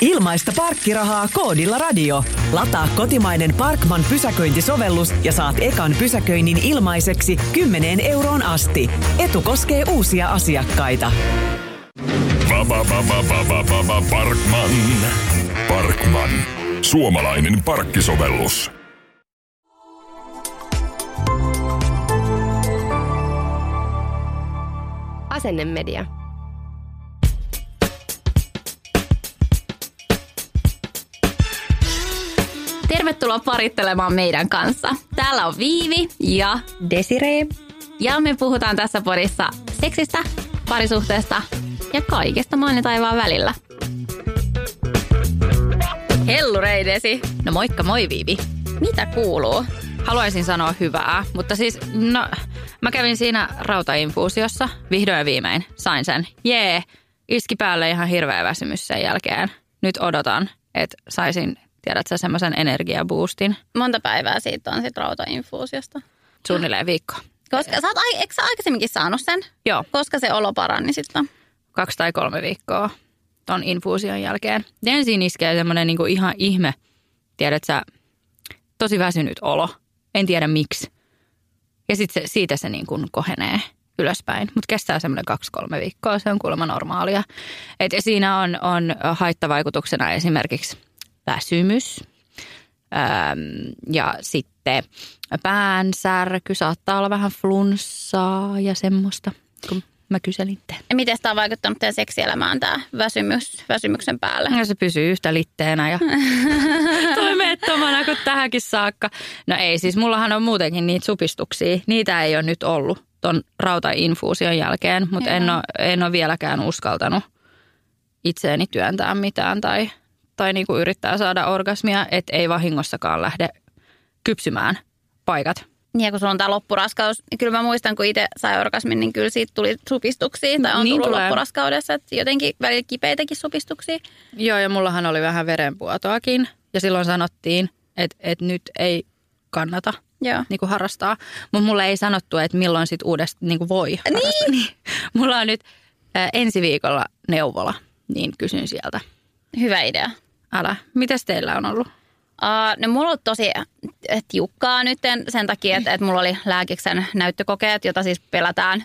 Ilmaista parkkirahaa koodilla radio. Lataa kotimainen Parkman pysäköintisovellus ja saat ekan pysäköinnin ilmaiseksi 10 euroon asti. Etu koskee uusia asiakkaita. Parkman. Parkman. Suomalainen parkkisovellus. Asennemedia. Tervetuloa parittelemaan meidän kanssa. Täällä on Viivi ja Desiree. Ja me puhutaan tässä podissa seksistä, parisuhteesta ja kaikesta maan ja taivaan välillä. Hellurei Desi. No moikka moi Viivi. Mitä kuuluu? Haluaisin sanoa hyvää, mutta siis no, mä kävin siinä rautainfuusiossa vihdoin ja viimein. Sain sen. Jee, iski päälle ihan hirveä väsymys sen jälkeen. Nyt odotan, että saisin, tiedätkö, semmoisen energiaboostin. Monta päivää siitä on sitten rautainfuusiosta? Suunnilleen viikko. Koska sä oot, eikö sä aikaisemminkin saanut sen? Joo, Koska se olo parani sitten? kaksi tai kolme viikkoa ton infuusion jälkeen. Ja Ensin iskee semmoinen niinku ihan ihme, tiedätkö, tosi väsynyt olo. En tiedä miksi. Ja sitten se, siitä se niin kuin kohenee ylöspäin. Mutta kestää semmoinen kaksi-kolme viikkoa, se on kuulemma normaalia. Et siinä on, on haittavaikutuksena esimerkiksi väsymys äm, ja sitten päänsärky, saattaa olla vähän flunssaa ja semmoista, kun mä kyselin teiltä. Ja miten tämä on vaikuttanut teidän seksielämään tämä väsymys, väsymyksen päälle? Ja se pysyy yhtä litteenä ja toimeettomana kuin tähänkin saakka. No ei, siis mullahan on muutenkin niitä supistuksia. Niitä ei ole nyt ollut ton rautainfuusion jälkeen, mutta en ole, en ole vieläkään uskaltanut itseeni työntää mitään tai, tai niinku yrittää saada orgasmia, että ei vahingossakaan lähde kypsymään paikat. Niin, kun sulla on tämä loppuraskaus, niin kyllä mä muistan, kun itse sai orgasmin, niin kyllä siitä tuli supistuksia. Tai on Niin tullut tulee. loppuraskaudessa, että jotenkin välillä kipeitäkin supistuksia. Joo, ja mullahan oli vähän verenpuotoakin ja silloin sanottiin, että, että nyt ei kannata Joo. niin kuin harrastaa. Mutta mulle ei sanottu, että milloin sit uudestaan niin kuin voi harrastaa. Niin. Mulla on nyt ensi viikolla neuvola, niin kysyn sieltä. Hyvä idea. Älä, mitäs teillä on ollut? Uh, no mulla on tosi eh, tiukkaa nyt sen takia, että, että mulla oli lääkiksen näyttökokeet, jota siis pelätään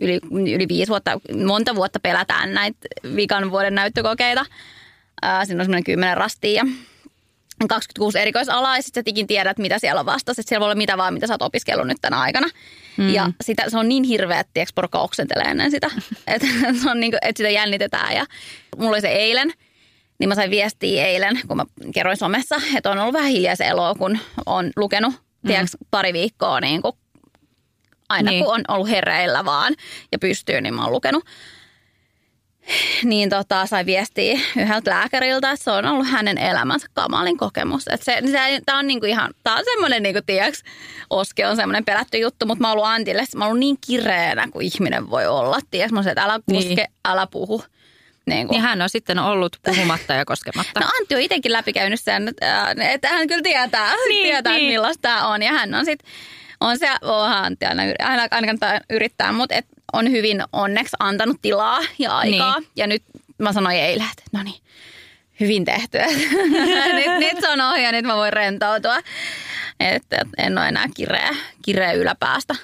yli, yli viisi vuotta, monta vuotta pelätään näitä vikan vuoden näyttökokeita. Uh, siinä on semmoinen kymmenen rastia ja 26 erikoisalaa ja sitten sä ikin tiedät, mitä siellä on vastassa. Että siellä voi olla mitä vaan, mitä sä oot opiskellut nyt tänä aikana. Mm. Ja sitä, se on niin hirveä, että tiiäks, porukka oksentelee ennen sitä. että, se on niin kuin, että sitä jännitetään. Ja mulla oli se eilen, niin mä sain viestiä eilen, kun mä kerroin somessa, että on ollut vähän hiljaisen eloa, kun on lukenut mm. tiiäks, pari viikkoa niin kuin aina Niin. kun on ollut hereillä vaan ja pystyy, niin mä oon lukenut. Niin tota, sai viestiä yhdeltä lääkäriltä, että se on ollut hänen elämänsä kamalin kokemus. Että se, se, tää on niinku ihan, tää on semmoinen niinku, tiiäks, Oske on semmoinen pelätty juttu, mutta mä oon ollut Antille, mä oon ollut niin kireänä kuin ihminen voi olla. Tiiäks, mä oon se, että älä kuske, Niin. älä puhu. Niin kuin. Niin hän on sitten ollut puhumatta ja koskematta. No Antti on itsekin läpikäynyt sen, että, että hän kyllä tietää, Niin, tietää niin. millaista tämä on. Ja hän on sitten, on se, onhan Antti aina, aina, aina kannattaa yrittää, mutta et on hyvin onneksi antanut tilaa ja aikaa. Niin. Ja nyt mä sanoin eilen, että no niin, hyvin tehty. nyt, nyt se on ohi ja nyt mä voin rentoutua. Että et en ole enää kireä, kireä yläpäästä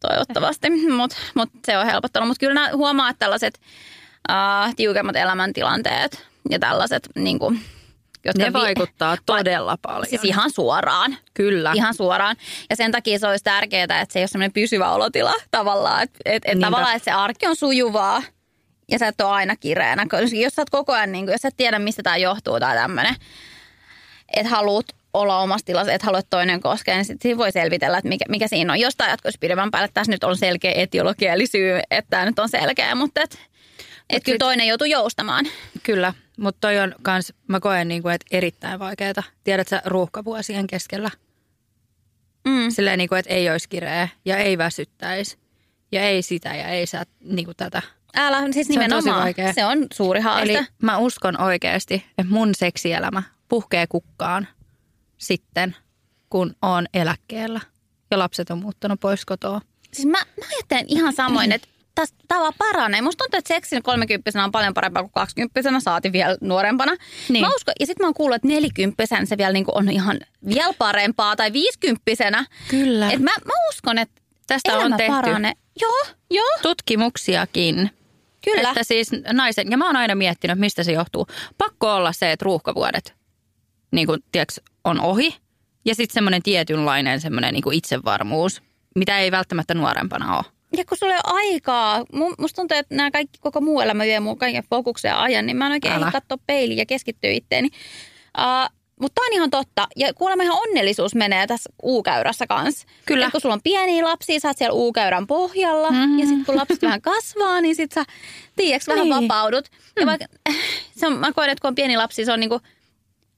toivottavasti, mutta mut se on helpottanut. Mutta kyllä huomaa, että tällaiset uh, tiukemmat elämäntilanteet ja tällaiset, niin kuin, jotka Ne vi- vaikuttaa todella paljon. Siis ihan suoraan. Kyllä. Ihan suoraan. Ja sen takia se olisi tärkeää, että se ei ole semmoinen pysyvä olotila tavallaan. Että et, et tavallaan, että se arki on sujuvaa ja sä et ole aina kireänä. Jos sä oot koko ajan, niin kuin, jos sä et tiedä, mistä tämä johtuu tai tämmöinen, että haluat olla omassa tilassa, että haluat toinen koskea, niin sitten voi selvitellä, että mikä, mikä siinä on. Jostain jatkoisi pidemmän päälle, että tässä nyt on selkeä etiologia, eli syy, että tämä nyt on selkeä, mutta et, et kyllä toinen joutuu joustamaan. Kyllä, mutta toi on kans, mä koen niinku, että erittäin vaikeaa. Tiedätkö, ruuhkavuosien keskellä. Mm. Silleen niinku, että ei olisi kireä ja ei väsyttäisi. Ja ei sitä ja ei sä niinku tätä. Älä, siis Se on tosi nimenomaan. vaikea. Se on suuri haaste. Eli mä uskon oikeasti, että mun seksielämä puhkee kukkaan sitten, kun on eläkkeellä ja lapset on muuttanut pois kotoa. Siis mä, mä ajattelen ihan samoin, että tämä vaan paranee. Musta tuntuu, että seksin 30 on paljon parempaa kuin 20 saati vielä nuorempana. Niin. Mä uskon, ja sitten mä oon kuullut, että 40 se vielä niinku on ihan vielä parempaa, tai 50 Kyllä. Et mä, mä uskon, että Tästä on tehty paranee. Joo, joo. tutkimuksiakin. Kyllä. Että siis naisen, ja mä oon aina miettinyt, mistä se johtuu. Pakko olla se, että ruuhkavuodet niin kuin, tiedätkö, on ohi. Ja sitten semmoinen tietynlainen semmoinen niin itsevarmuus, mitä ei välttämättä nuorempana ole. Ja kun sulla ei ole aikaa, mu- musta tuntuu, että nämä kaikki, koko muu elämä vie mun kaiken fokuksen ja ajan, niin mä en oikein Älä. ehdi katsoa peiliin ja keskittyä itteeni. Uh, mutta tämä on ihan totta. Ja kuulemma ihan onnellisuus menee tässä U-käyrässä kanssa. Kyllä. Et kun sulla on pieniä lapsia, sä oot siellä U-käyrän pohjalla. Mhm. Ja sitten kun lapset vähän kasvaa, niin sit sä, tiedätkö, vähän Niin. vapaudut. Ja vaikka, se on, mä koen, että kun on pieni lapsi, se on niinku,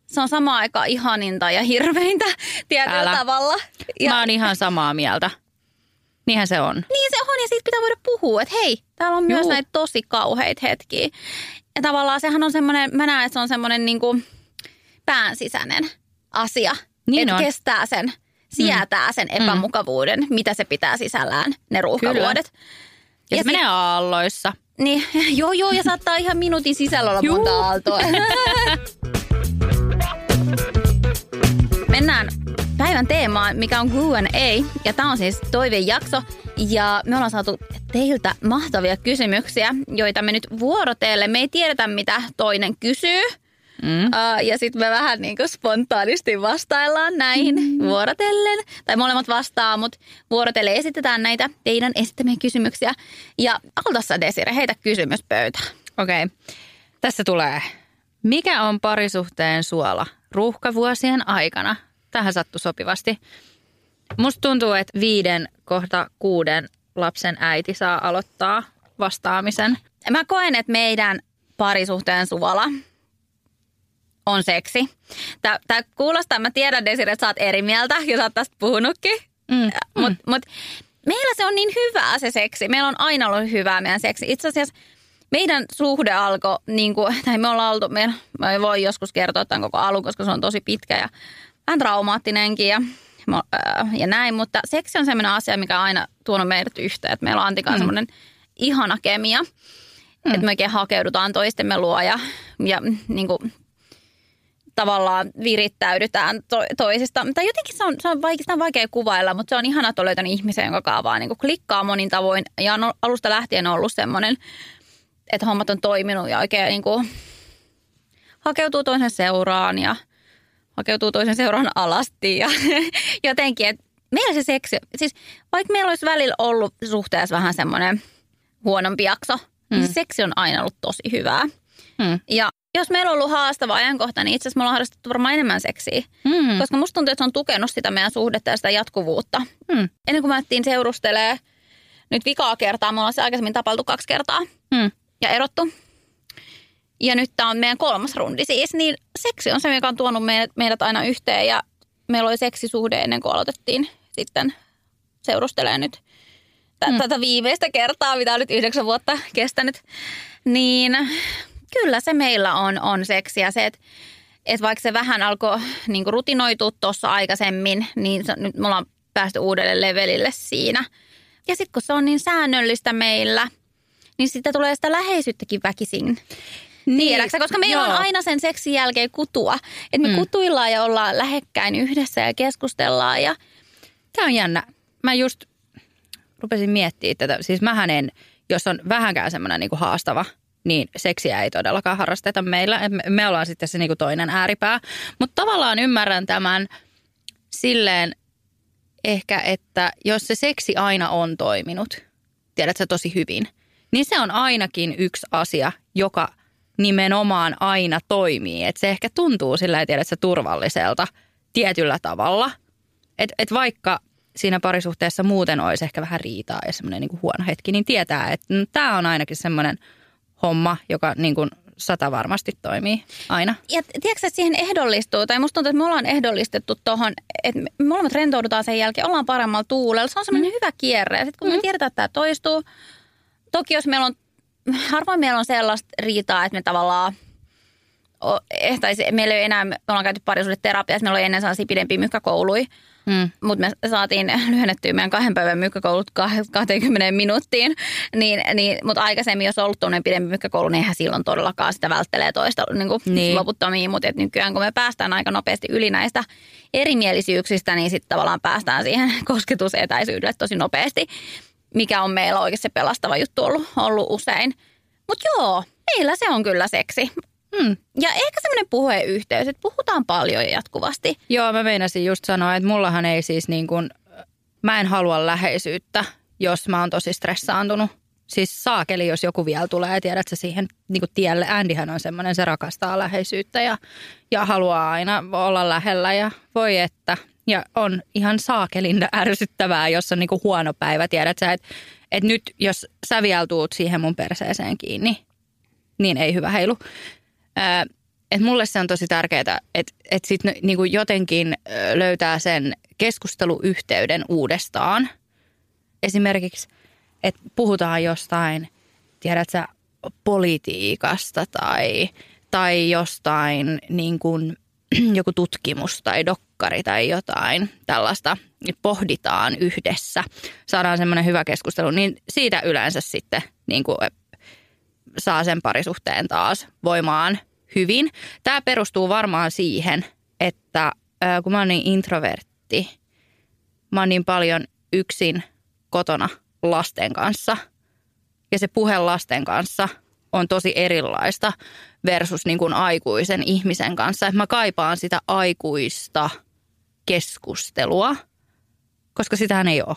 se on samaan aikaan ihaninta ja hirveintä tietyllä Älä. tavalla. Ja, Mä oon ihan samaa mieltä. Niinhän se on. niin se on ja siitä pitää voida puhua, että hei, täällä on myös Juu. näitä tosi kauheita hetkiä. Ja tavallaan sehän on semmoinen, mä näen, että se on semmoinen niin kuin pään sisäinen asia. Niin että on. kestää sen, sietää sen epämukavuuden, mitä se pitää sisällään, ne ruuhkavuodet. Ja, Ja se sit- menee aalloissa. Niin, joo joo, ja saattaa ihan minuutin sisällä olla Juu. monta aaltoa. Mennään päivän teemaan, mikä on Q&A. Ja tämä on siis toivejakso. Ja me ollaan saatu teiltä mahtavia kysymyksiä, joita me nyt vuorotelle. Me ei tiedetä, mitä toinen kysyy. Mm. Uh, ja sitten me vähän niin kuin spontaanisti vastaillaan näihin mm. vuorotellen. Tai molemmat vastaa, mutta vuorotellen esitetään näitä teidän esittämiä kysymyksiä. Ja Altassa Desire, heitä kysymys pöytään. Okei. Okay. Tässä tulee. Mikä on parisuhteen suola ruuhkavuosien aikana? Tähän sattu sopivasti. Musta tuntuu, että viiden kohta kuuden lapsen äiti saa aloittaa vastaamisen. Mä koen, että meidän parisuhteen suola on seksi. Tää, tää kuulostaa, mä tiedän Desire, että sä oot eri mieltä ja sä oot tästä puhunutkin. Mm. Mutta mut, meillä se on niin hyvää se seksi. Meillä on aina ollut hyvää meidän seksi. Itse asiassa meidän suhde alkoi, niin kuin, tai me ollaan oltu, me, mä voin joskus kertoa tämän koko alun, koska se on tosi pitkä ja vähän traumaattinenkin ja, ää, ja näin. Mutta seksi on sellainen asia, mikä on aina tuonut meidät yhteen. Että meillä on Antikaan mm. semmoinen ihana kemia, mm. että me oikein hakeudutaan toistemme luo ja, ja niin kuin, tavallaan virittäydytään to- toisista. Tai jotenkin se on, se on, vaikea, on vaikea kuvailla, mutta se on ihana, että on löytänyt ihmisen, jonka kanssa vaan niin klikkaa monin tavoin. Ja on alusta lähtien ollut semmoinen, että hommat on toiminut ja oikein niin kuin hakeutuu toisen seuraan ja hakeutuu toisen seuraan alasti. Ja jotenkin, että meillä se seksi, siis vaikka meillä olisi välillä ollut suhteessa vähän semmoinen huonompi jakso, mm. niin se seksi on aina ollut tosi hyvää. Mm. Ja jos meillä on ollut haastava ajankohta, niin itse asiassa me ollaan harrastettu varmaan enemmän seksiä. Mm. Koska musta tuntuu, että se on tukenut sitä meidän suhdetta ja sitä jatkuvuutta. Mm. Ennen kuin mä alettiin seurustelee nyt vikaa kertaa, me ollaan se aikaisemmin tapeltu kaksi kertaa Mm. ja erottu. Ja nyt tämä on meidän kolmas rundi siis, niin seksi on se, mikä on tuonut meidät, meidät aina yhteen ja meillä oli seksisuhde ennen kuin aloitettiin sitten seurustelee nyt Mm. tätä viimeistä kertaa, mitä on nyt yhdeksän vuotta kestänyt. Niin kyllä se meillä on, on seksiä. Se, että et vaikka se vähän alkoi niin rutinoitua tuossa aikaisemmin, niin se, nyt me ollaan päästy uudelle levelille siinä. Ja sitten kun se on niin säännöllistä meillä, niin sitten tulee sitä läheisyyttäkin väkisin. Tiedäksä, koska meillä Niin, joo. on aina sen seksin jälkeen kutua. Että me Mm. kutuillaan ja ollaan lähekkäin yhdessä ja keskustellaan. Ja Tämä on jännä. Mä just rupesin miettimään tätä. Siis mähän en, jos on vähänkään semmoinen niinku haastava, niin seksiä ei todellakaan harrasteta meillä. Me ollaan sitten se niinku toinen ääripää. Mutta tavallaan ymmärrän tämän silleen ehkä, että jos se seksi aina on toiminut, tiedät sä tosi hyvin, niin se on ainakin yksi asia, joka nimenomaan aina toimii. Että se ehkä tuntuu sillä tiedä, turvalliselta tietyllä tavalla. Että et vaikka siinä parisuhteessa muuten olisi ehkä vähän riitaa ja semmoinen niin huono hetki, niin tietää, että tämä on ainakin semmoinen homma, joka niin kuin sata varmasti toimii aina. ja tiedätkö, että siihen ehdollistuu, tai musta tuntuu, että me ollaan ehdollistettu tuohon, että me molemmat rentoudutaan sen jälkeen, ollaan paremmalla tuulella. Se on semmoinen mm. hyvä kierre. Ja sitten kun mm. me tiedetään, että tämä toistuu, toki jos meillä on, harvoin meillä on sellaista riitaa, että me tavallaan o- ehtaisi, meillä ei ole enää, me ollaan käyty parisuudeterapiassa, meillä oli ennen sellaisia pidempiä mykkäkouluja, Mm. mutta me saatiin lyhennettyä meidän kahden päivän mykkäkoulut kah- 20 minuuttiin. Niin, niin, mutta aikaisemmin, jos on ollut tuollainen pidempi mykkäkoulu, niin eihän silloin todellakaan sitä välttelee toista niin kuin Niin. loputtomiin. Mutta et nykyään, kun me päästään aika nopeasti yli näistä erimielisyyksistä, niin sitten tavallaan päästään siihen kosketusetäisyydelle tosi nopeasti, mikä on meillä oikeasti se pelastava juttu ollut, ollut usein. Mutta joo, meillä se on kyllä seksi. Hmm. Ja ehkä semmoinen puheyhteys, että puhutaan paljon ja jatkuvasti. Joo, mä meinasin just sanoa, että mullahan ei siis niin kuin, mä en halua läheisyyttä, jos mä oon tosi stressaantunut. Siis saakeli, jos joku vielä tulee, tiedät sä siihen niin kuin tielle. Andyhän on semmoinen, se rakastaa läheisyyttä ja, ja haluaa aina olla lähellä ja voi että. Ja on ihan saakelin ärsyttävää, jos on niin kuin huono päivä, tiedät sä, että, että nyt jos sä vielä tuut siihen mun perseeseen kiinni, niin ei hyvä heilu. Ää, et mulle se on tosi tärkeää, että et sit niinku jotenkin löytää sen keskusteluyhteyden uudestaan. Esimerkiksi, että puhutaan jostain, tiedät sä, politiikasta tai, tai jostain niin kuin, joku tutkimus tai dokkari tai jotain tällaista. Nyt pohditaan yhdessä, saadaan semmoinen hyvä keskustelu, niin siitä yleensä sitten niin kuin saa sen parisuhteen taas voimaan hyvin. Tämä perustuu varmaan siihen, että kun mä oon niin introvertti, mä oon niin paljon yksin kotona lasten kanssa ja se puhe lasten kanssa on tosi erilaista versus niin kuin aikuisen ihmisen kanssa. Että mä kaipaan sitä aikuista keskustelua, koska sitähän ei ole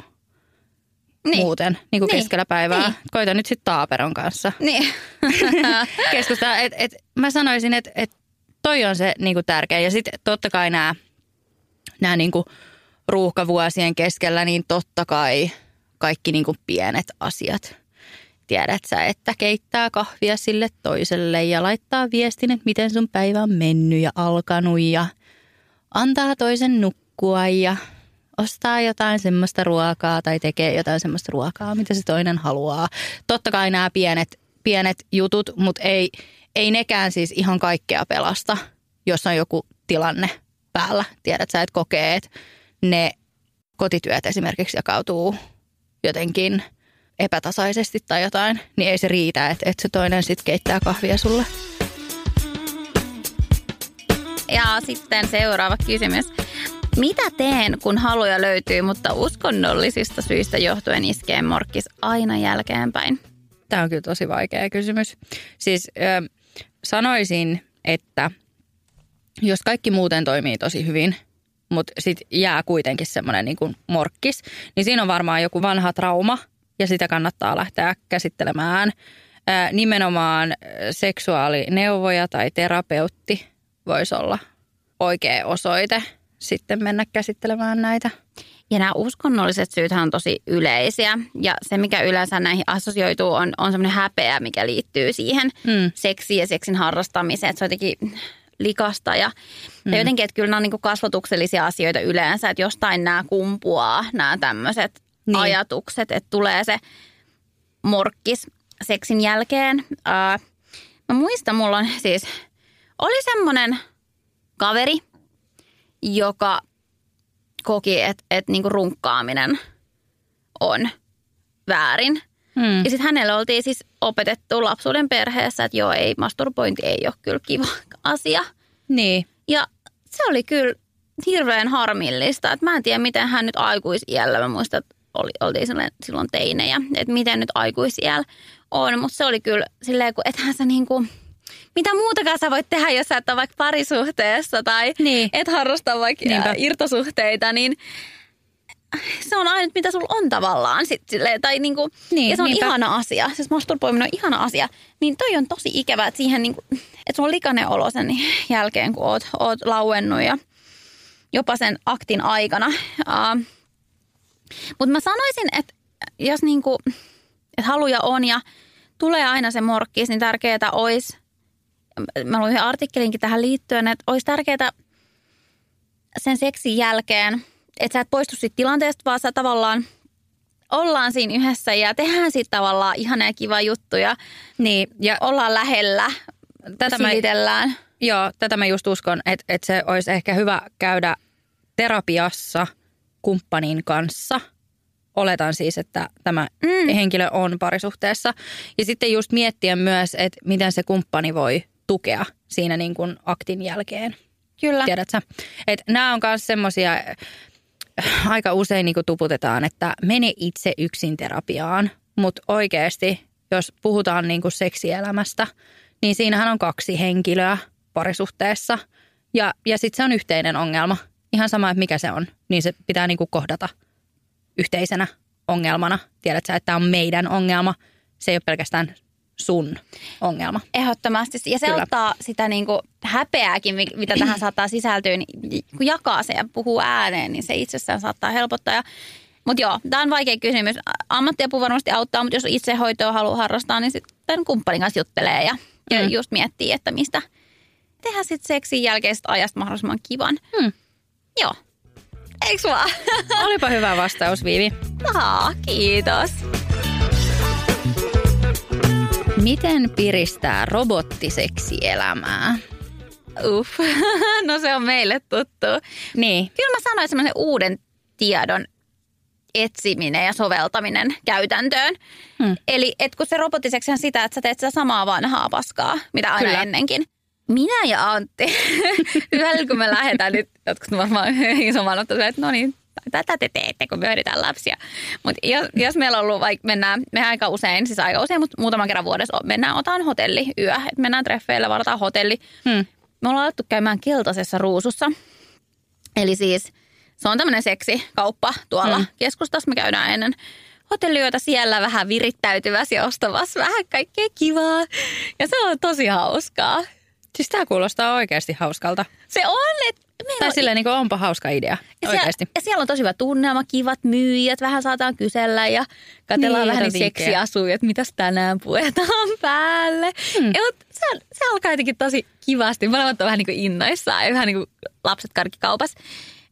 Niin. muuten niin kuin Niin. keskellä päivää. Niin. Koita nyt sitten Taaperon kanssa Niin. keskustella. Et, et, mä sanoisin, että et toi on se niinku tärkeä. Ja sitten totta kai nämä nää niinku ruuhkavuosien keskellä, niin totta kai kaikki niinku pienet asiat. Tiedät sä, että keittää kahvia sille toiselle ja laittaa viestin, että miten sun päivä on mennyt ja alkanut ja antaa toisen nukkua ja ostaa jotain semmoista ruokaa tai tekee jotain semmoista ruokaa, mitä se toinen haluaa. Totta kai nämä pienet, pienet jutut, mutta ei, ei nekään siis ihan kaikkea pelasta, jos on joku tilanne päällä. Tiedät sä, että kokee, että ne kotityöt esimerkiksi jakautuu jotenkin epätasaisesti tai jotain, niin ei se riitä, että, että se toinen sitten keittää kahvia sulle. Ja sitten seuraava kysymys. Mitä teen, kun haluja löytyy, mutta uskonnollisista syistä johtuen iskee morkkis aina jälkeenpäin? Tämä on kyllä tosi vaikea kysymys. Siis ö, sanoisin, että jos kaikki muuten toimii tosi hyvin, mutta sitten jää kuitenkin semmoinen niin kuin morkkis, niin siinä on varmaan joku vanha trauma ja sitä kannattaa lähteä käsittelemään. Nimenomaan seksuaalineuvoja tai terapeutti voisi olla oikea osoite sitten mennä käsittelemään näitä. Ja nämä uskonnolliset syythän on tosi yleisiä. Ja se, mikä yleensä näihin assosioituu, on, on semmoinen häpeä, mikä liittyy siihen Mm. seksiin ja seksin harrastamiseen. Että se on jotenkin likasta ja, mm. ja jotenkin, että kyllä nämä on niin kasvatuksellisia asioita yleensä, että jostain nämä kumpuaa, nämä tämmöiset Niin. ajatukset, että tulee se morkkis seksin jälkeen. Ää, mä muistan, mulla on siis, oli semmoinen kaveri, joka koki, että, että niinku runkkaaminen on väärin. Mm. Ja sitten hänelle oltiin siis opetettu lapsuuden perheessä, että joo, ei, masturbointi ei ole kyllä kiva asia. Niin. Ja se oli kyllä hirveän harmillista. Että mä en tiedä, miten hän nyt aikuisiällä, mä muistan, että oli, oltiin silloin, silloin teinejä, että miten nyt aikuisiällä on. Mutta se oli kyllä silleen, kun ethän sä niinku, mitä muutakaan sä voit tehdä, jos sä et ole vaikka parisuhteessa tai Niin. et harrasta vaikka Niinpä. ää, irtosuhteita, niin se on ainut, mitä sulla on tavallaan. Sit, silleen, tai niinku, Niin, ja se on niinpä. ihana asia. Siis masturboiminen on ihana asia. Niin toi on tosi ikävä, että siihen niinku, että sulla on likainen olo sen jälkeen, kun oot, oot lauennut ja jopa sen aktin aikana. Uh, Mutta mä sanoisin, että jos niinku, et haluja on ja tulee aina se morkkis, niin tärkeää olisi, mä luin yhden artikkelinkin tähän liittyen, että olisi tärkeää sen seksin jälkeen, että sä et poistu siitä tilanteesta, vaan sä tavallaan ollaan siinä yhdessä ja tehdään sitten tavallaan ihana ja kiva juttu ja Niin, ja ollaan lähellä tätä mä, silitellään. joo, tätä mä just uskon, että, että se olisi ehkä hyvä käydä terapiassa kumppanin kanssa. Oletan siis, että tämä mm. henkilö on parisuhteessa. Ja sitten just miettiä myös, että miten se kumppani voi tukea siinä niin kuin aktin jälkeen. Kyllä. Tiedätkö? Että nämä on myös semmoisia, aika usein niin kuin tuputetaan, että mene itse yksin terapiaan. Mutta oikeasti, jos puhutaan niin kuin seksielämästä, niin siinähän on kaksi henkilöä parisuhteessa. Ja, ja sitten se on yhteinen ongelma. Ihan sama, että mikä se on, niin se pitää niin kuin kohdata yhteisenä ongelmana. Tiedätkö, että tämä on meidän ongelma. Se ei ole pelkästään sun ongelma. Ehdottomasti. Ja se Kyllä. ottaa sitä niin kuin häpeääkin, mi- mitä tähän saattaa sisältyä. Niin kun jakaa se ja puhuu ääneen, niin se itsessään saattaa helpottaa. Ja, mutta joo, tämä on vaikea kysymys. Ammattiapu varmasti auttaa, mutta jos itsehoitoa haluaa harrastaa, niin sitten kumppanin kanssa juttelee ja, ja Mm. just miettii, että mistä tehdään sitten seksin jälkeisestä ajasta mahdollisimman kivan. Hmm. Joo. Eiks vaan? Olipa hyvä vastaus, Viivi. Aa, kiitos. Miten piristää robottiseksielämää? Uff, no se on meille tuttu. Niin. Kyllä mä sanoin semmoisen uuden tiedon etsiminen ja soveltaminen käytäntöön. Hmm. Eli et kun se robottiseksi on sitä, että sä teet sitä samaa vanhaa paskaa, mitä aina Kyllä. ennenkin. Minä ja Antti, yhdellä kun me lähdetään nyt, jotkut varmaan isomman ottaa, että no niin, tätä te teette, kun me hoidetaan lapsia. Mutta jos, jos meillä on ollut, vaikka mennään, me aika usein, siis aika usein, mutta muutaman kerran vuodessa mennään, otan hotelli yö, että mennään treffeille, varataan hotelli. Hmm. Me ollaan alettu käymään keltaisessa ruusussa. Eli siis se on tämmöinen seksikauppa tuolla Mm. mm. keskustassa. Me käydään ennen hotelliyötä siellä vähän virittäytyvässä ja ostamassa vähän kaikkea kivaa. Ja se on tosi hauskaa. Siis tämä kuulostaa oikeasti hauskalta. Se on, että meillä Tai on silleen niin onpa hauska idea. ja Oikeasti. Siellä, ja siellä on tosi hyvä tunnelma, kivat myyjät, vähän saataan kysellä ja katsellaan Niin, vähän niitä seksiasuja, että mitäs tänään puetaan päälle. Hmm. Ja, mut se, se alkaa jotenkin tosi kivasti. Molemmat on vähän niin kuin innoissaan ja vähän niin kuin lapset karkkikaupas.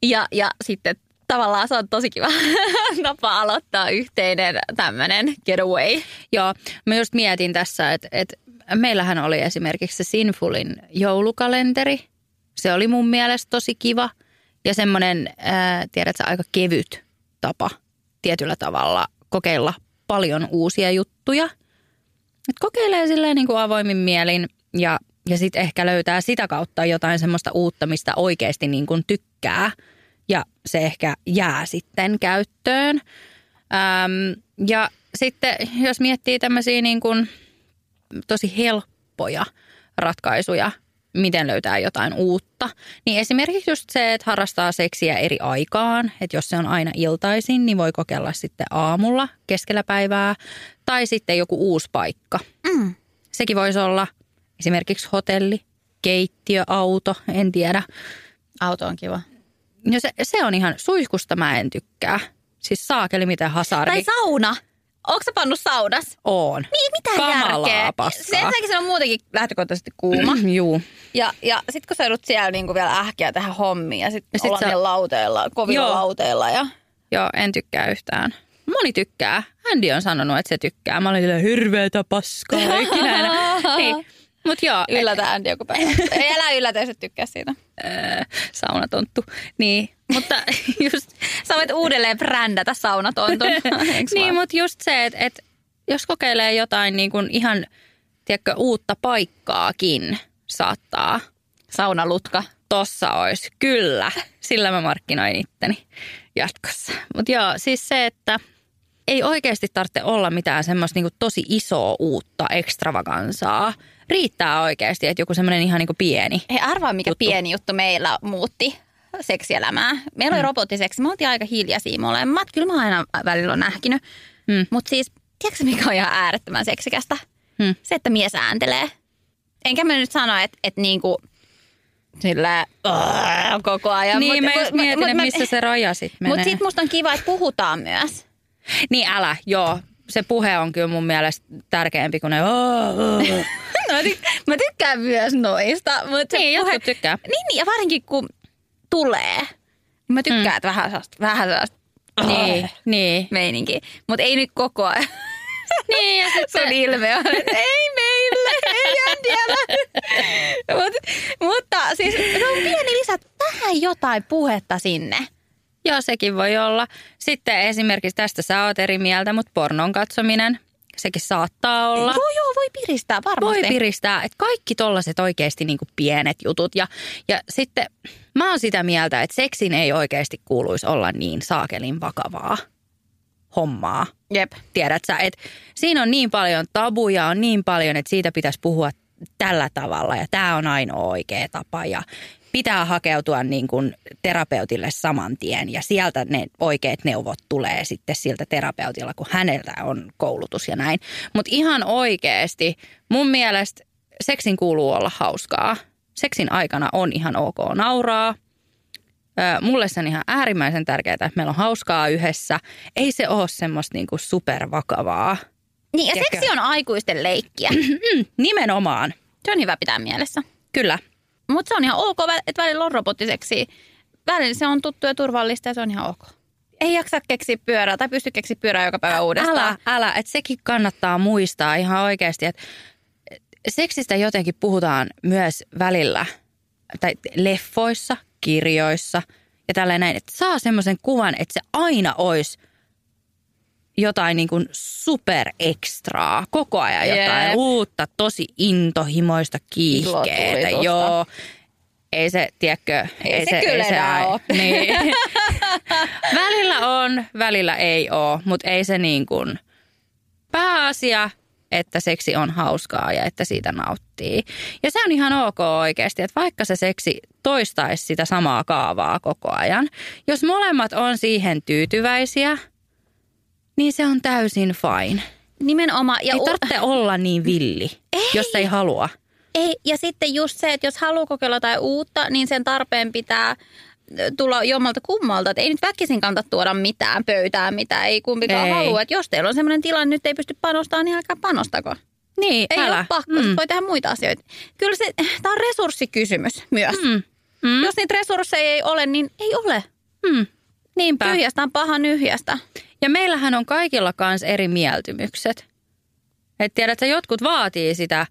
Ja, ja sitten tavallaan se on tosi kiva tapa aloittaa yhteinen tämmöinen getaway. Joo, mä just mietin tässä, että, että meillähän oli esimerkiksi se Sinfulin joulukalenteri. Se oli mun mielestä tosi kiva ja semmoinen, ää, tiedätkö, aika kevyt tapa tietyllä tavalla kokeilla paljon uusia juttuja. Et kokeilee silleen niin kuin avoimin mielin ja, ja sitten ehkä löytää sitä kautta jotain semmoista uutta, mistä oikeasti niin kuin tykkää. Ja se ehkä jää sitten käyttöön. Äm, ja sitten jos miettii tämmöisiä niin kuin tosi helppoja ratkaisuja, miten löytää jotain uutta, niin esimerkiksi just se, että harrastaa seksiä eri aikaan, että jos se on aina iltaisin, niin voi kokeilla sitten aamulla keskellä päivää, tai sitten joku uusi paikka. Mm. Sekin voisi olla esimerkiksi hotelli, keittiö, auto, en tiedä. Auto on kiva. Ja se, se on ihan, suihkusta mä en tykkää. Siis saakeli mitä hasardi. Tai sauna. Onko pannut saunas? on. Niin, mitä Kamalaa järkeä? paskaa. Se, ensinnäkin se on muutenkin lähtökohtaisesti kuuma. Juu. Ja, ja sitten kun sä joudut siellä niinku vielä ähkiä tehdä hommia ja sitten Ja sit ollaan sä- lauteilla, kovilla Joo. lauteilla. Ja... Joo, en tykkää yhtään. Moni tykkää. Andy on sanonut, että se tykkää. Mä olin hirveetä paskaa. Ikinä enää. niin. Mut joo, et, Yllätä Andy joku päivä. Ei älä yllätä, jos et tykkää siitä. äh, saunatonttu. Niin, mutta just, Sä voit uudelleen brändätä saunatontun. Niin, mutta just se, että, että jos kokeilee jotain niin kuin ihan, tiedätkö, uutta paikkaakin saattaa. Saunalutka. Tossa olisi, kyllä. Sillä mä markkinoin itteni jatkossa. Mutta joo, siis se, että ei oikeasti tarvitse olla mitään semmoista niinku tosi isoa uutta ekstravagansaa. Riittää oikeasti, että joku semmoinen ihan niinku pieni. Hei, arvaa mikä Juttu. pieni juttu meillä muutti seksielämää. Meillä oli mm. robottiseksi. Me oltiin aika hiljaisia molemmat. Kyllä mä aina välillä on nähkinyt. Mm. Mutta siis, tiedätkö mikä on ihan äärettömän seksikästä? Mm. Se, että mies ääntelee. Enkä mä nyt sano, että, että niinku sillä koko ajan. Niin, mä just mietin, mä- missä se raja sitten menee. Mutta sitten musta on kiva, että puhutaan myös. Niin älä, joo. Se puhe on kyllä mun mielestä tärkeämpi kuin ne... No, mä, tyk- mä tykkään myös noista. Mutta Niin, jotkut tykkää. Niin, niin, ja varsinkin kun tulee. Niin mä tykkään, mm. että vähän sellaista, vähän sellaista Niin, niin. meininkiä. Mutta ei nyt koko ajan. Niin, ja sit Sun ilme on, että ei meille, ei Andialla. Mut, mutta siis se on pieni lisä, vähän jotain puhetta sinne. Joo, sekin voi olla. Sitten esimerkiksi tästä sä oot eri mieltä, mutta pornon katsominen, sekin saattaa olla. Joo, joo, voi piristää varmasti. Voi piristää, että kaikki tollaset oikeasti niinku pienet jutut. Ja, ja sitten mä oon sitä mieltä, että seksin ei oikeasti kuuluisi olla niin saakelin vakavaa hommaa. Jep. Tiedät sä, että siinä on niin paljon tabuja, on niin paljon, että siitä pitäisi puhua tällä tavalla ja tämä on ainoa oikea tapa ja pitää hakeutua niin kuin terapeutille saman tien ja sieltä ne oikeat neuvot tulee sitten siltä terapeutilla, kun häneltä on koulutus ja näin. Mutta ihan oikeasti mun mielestä seksin kuuluu olla hauskaa. Seksin aikana on ihan ok nauraa. Mulle se on ihan äärimmäisen tärkeää, että meillä on hauskaa yhdessä. Ei se ole semmoista niinku supervakavaa. Niin, ja Tiedätkö? seksi on aikuisten leikkiä. Nimenomaan. Se on hyvä pitää mielessä. Kyllä. Mutta se on ihan ok, että välillä on robottiseksi. Välillä se on tuttu ja turvallista ja se on ihan ok. Ei jaksa keksiä pyörää tai pysty keksiä pyörää joka päivä uudestaan. Älä, älä. Että sekin kannattaa muistaa ihan oikeasti, että seksistä jotenkin puhutaan myös välillä, tai leffoissa, kirjoissa ja tällä näin, että saa semmoisen kuvan, että se aina olisi jotain niin kuin super ekstraa, koko ajan jotain uutta, tosi intohimoista kiihkeetä. Joo. Ei se, tiedätkö, Ei se kyllä enää ai- oo. Niin. välillä on, välillä ei ole, mutta ei se niin kuin pääasia, että seksi on hauskaa ja että siitä nauttii. Ja se on ihan ok oikeasti, että vaikka se seksi toistaisi sitä samaa kaavaa koko ajan, jos molemmat on siihen tyytyväisiä, niin se on täysin fine. Nimenomaan. Ja Ei tarvitse olla niin villi, ei. jos ei halua. Ei, ja sitten just se, että jos haluaa kokeilla jotain uutta, niin sen tarpeen pitää ö, tulla jommalta kummalta. Että ei nyt väkisin kannata tuoda mitään pöytään, mitä ei kumpikaan Ei. halua. Että jos teillä on sellainen tilanne, nyt ei pysty panostamaan, niin älkää panostako. Niin, Ei älä. ole pakko, mm. voi tehdä muita asioita. Kyllä se, tämä on resurssikysymys myös. Mm. Mm. Jos niitä resursseja ei ole, niin ei ole. Mm. Niinpä. Tyhjästä on paha nyhjästä. Ja meillähän on kaikilla kans eri mieltymykset. Et tiedät sä, jotkut vaatii sitä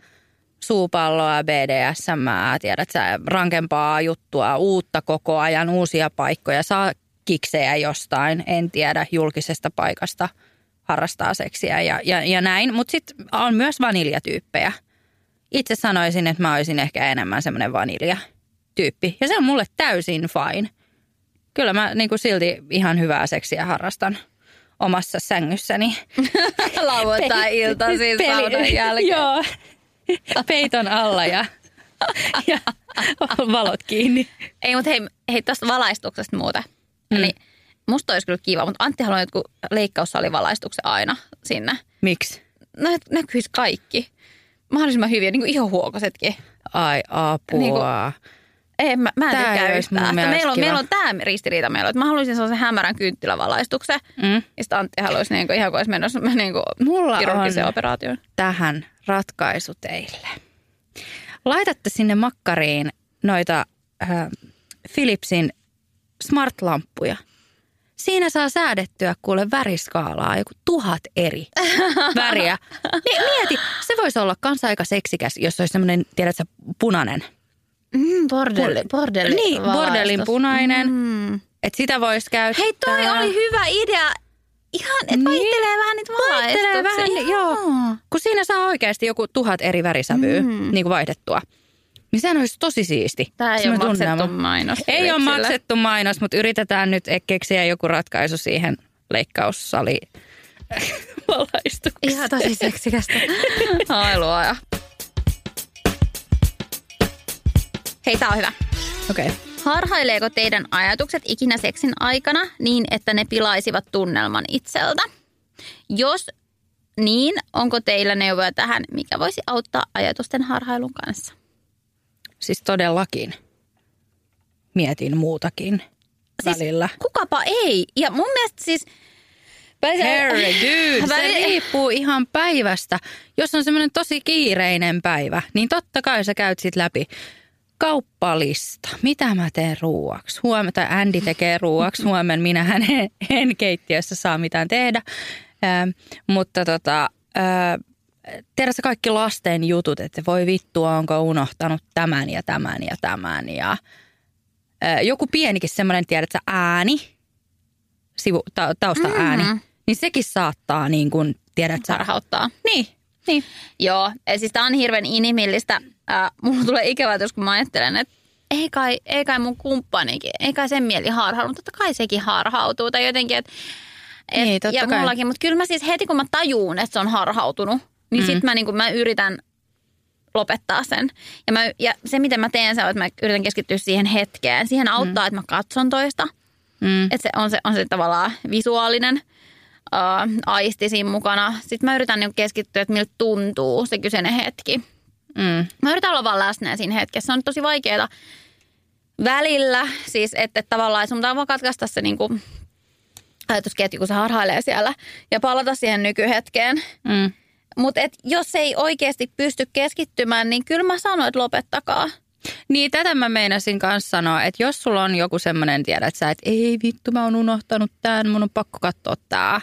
suupalloa, BDSM, tiedät sä, rankempaa juttua, uutta koko ajan, uusia paikkoja, saa kiksejä jostain, en tiedä, julkisesta paikasta harrastaa seksiä ja, ja, ja näin. Mutta sitten on myös vaniljatyyppejä. Itse sanoisin, että mä olisin ehkä enemmän semmoinen vaniljatyyppi. Ja se on mulle täysin fine. Kyllä mä niin kuin silti ihan hyvää seksiä harrastan omassa sängyssäni. Lauantai-ilta siis Peli- saunan jälkeen. Joo. Peiton alla ja, ja valot kiinni. Ei, mutta hei, hei tästä valaistuksesta muuta. Mm. Eli musta olisi kyllä kiva, mutta Antti haluaa jotkut leikkaussalivalaistuksen aina sinne. Miksi? Nä, näkyisi kaikki. Mahdollisimman hyviä, niin kuin ihan huokosetkin. Ai apua. Niin Ei, mä, mä en Tää tykkää yhtään. Meillä on, kiva. meillä on tämä ristiriita meillä, että mä haluaisin sellaisen hämärän kynttilävalaistuksen. Mm. Ja sitten Antti haluaisi niin kuin, ihan kuin olisi menossa niin kuin Mulla kirurgiseen on operaatioon. tähän ratkaisu teille. Laitatte sinne makkariin noita äh, Philipsin smart-lamppuja. Siinä saa säädettyä kuule väriskaalaa, joku tuhat eri väriä. Niin, mieti, se voisi olla kans aika seksikäs, jos olisi semmoinen, tiedätkö, punainen. Mm, bordelli, bordelli Niin, bordellin punainen. Mm. Että sitä voisi käyttää. Hei, toi oli hyvä idea. Ihan, että Niin. vaihtelee vähän niitä valaistuksia. Vaihtelee vähän, joo. Kun siinä saa oikeasti joku tuhat eri värisävyä mm. niin kuin vaihdettua. Niin sehän olisi tosi siisti. Tämä ei ole Semmoinen maksettu tunnelma. mainos. Ei ole maksettu mainos, mutta yritetään nyt keksiä joku ratkaisu siihen leikkaussali valaistukseen. Ihan tosi seksikästä. Ai luoja. Hei, tää on hyvä. Okei. Okay. Harhaileeko teidän ajatukset ikinä seksin aikana niin, että ne pilaisivat tunnelman itseltä? Jos niin, onko teillä neuvoja tähän, mikä voisi auttaa ajatusten harhailun kanssa? Siis todellakin. Mietin muutakin Siis välillä. Kukapa ei? Ja mun mielestä siis... Herregud, se Väli- riippuu ihan päivästä. Jos on semmoinen tosi kiireinen päivä, niin totta kai sä käyt sit läpi kauppalista. Mitä mä teen ruuaksi? Huomenna, tai Andy tekee ruuaksi. Huomenna minä en, en keittiössä saa mitään tehdä. Ähm, mutta tota, öö, tiedätkö kaikki lasten jutut, että voi vittua, onko unohtanut tämän ja tämän ja tämän. Ja öö, joku pienikin semmoinen, tiedätkö, ääni, sivu, ta, tausta ääni, mm-hmm. niin sekin saattaa niin kuin, tiedätkö, Harhauttaa. Niin, niin. Joo, siis tämä on hirveän inhimillistä. Äh, mulla tulee ikävä, jos kun mä ajattelen, että ei kai, ei kai mun kumppanikin, ei kai sen mieli harhaudu, totta kai sekin harhautuu. Tai jotenkin, että et, Niin, ja kai. mullakin, mutta kyllä mä siis heti kun mä tajuun, että se on harhautunut, niin mm. sit mä, niin mä yritän lopettaa sen. Ja, mä, ja se, miten mä teen, se on, että mä yritän keskittyä siihen hetkeen. Siihen auttaa, mm. että mä katson toista. Mm. Että se on se, on se tavallaan visuaalinen uh, aisti siinä mukana. Sitten mä yritän niin keskittyä, että miltä tuntuu se kyseinen hetki. Mm. Mä yritän olla vaan läsnä siinä hetkessä. Se on tosi vaikeaa välillä. Siis, että, että tavallaan sun pitää vaan katkaista se niin kuin, ajatusketju, kun se harhailee siellä. Ja palata siihen nykyhetkeen. Mm. Mutta jos ei oikeasti pysty keskittymään, niin kyllä mä sanoin, että lopettakaa. Niin, tätä mä meinasin kanssa sanoa, että jos sulla on joku semmoinen, tiedät sä, että ei vittu, mä oon unohtanut tämän, mun on pakko katsoa tää.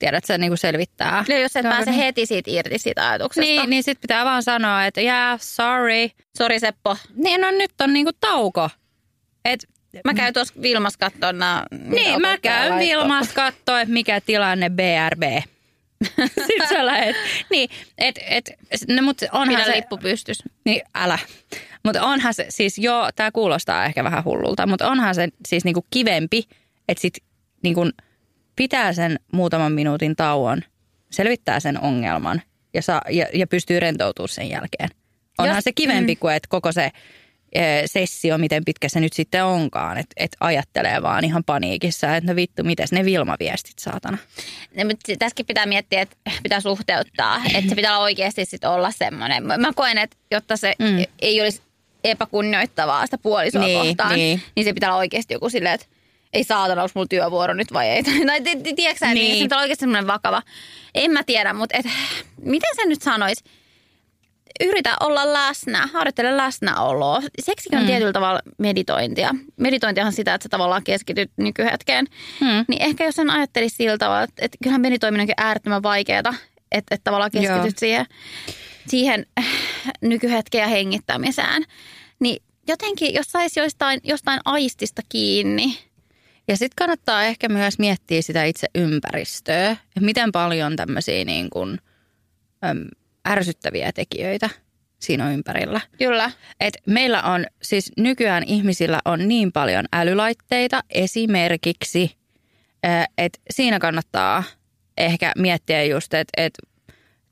Tiedät sä, niin kuin selvittää. Ja jos et Se pääse niin. heti siitä irti siitä ajatuksesta. Niin, niin sit pitää vaan sanoa, että jää, yeah, sorry. Sori Seppo. Niin, no nyt on niinku tauko. Et, Mä käyn tuossa Vilmas katsoa nämä. niin, mä käyn Vilmasta katsoa, että mikä tilanne BRB. Sitten sä lähet. Niin, et, et, no, mut onhan Pidä se... lippu pystys. Niin, älä. Mutta onhan se, siis joo, tämä kuulostaa ehkä vähän hullulta, mutta onhan se siis niinku kivempi, että sit niinku pitää sen muutaman minuutin tauon, selvittää sen ongelman ja, saa, ja, ja pystyy rentoutumaan sen jälkeen. Onhan Jos- se kivempi kuin, että koko se eh, sessio, miten pitkä se nyt sitten onkaan, että et ajattelee vaan ihan paniikissa, että no vittu, mites ne Vilma-viestit saatana. Ja, mutta tässäkin pitää miettiä, että pitää suhteuttaa. Että se pitää olla oikeasti sit olla semmoinen. Mä mä koen, että jotta se Mm. ei olisi epäkunnioittavaa sitä puolisoa Niin, kohtaan, niin. niin se pitää olla oikeasti joku silleen, että ei saatana, onko mulla työvuoro nyt vai ei. Tai ti- ti- tiedätkö sä, niin. Niin. se olla oikeasti semmoinen vakava. En mä tiedä, mutta et, miten se nyt sanoisi? Yritä olla läsnä, harjoittele läsnäoloa. Seksikin on mm. tietyllä tavalla meditointia. Meditointihan on sitä, että sä tavallaan keskityt nykyhetkeen. Hmm. Niin ehkä jos sen ajattelisi sillä tavalla, että, että kyllähän meditoiminen onkin äärettömän vaikeaa, että, että tavallaan keskityt Joo. siihen, siihen nykyhetkeen ja hengittämiseen. Niin jotenkin, jos saisi jostain, jostain aistista kiinni, Ja sitten kannattaa ehkä myös miettiä sitä itse ympäristöä, että miten paljon tämmöisiä niin kuin, äm, ärsyttäviä tekijöitä siinä on ympärillä. kyllä. Et meillä on, siis nykyään ihmisillä on niin paljon älylaitteita esimerkiksi, että siinä kannattaa ehkä miettiä just, että et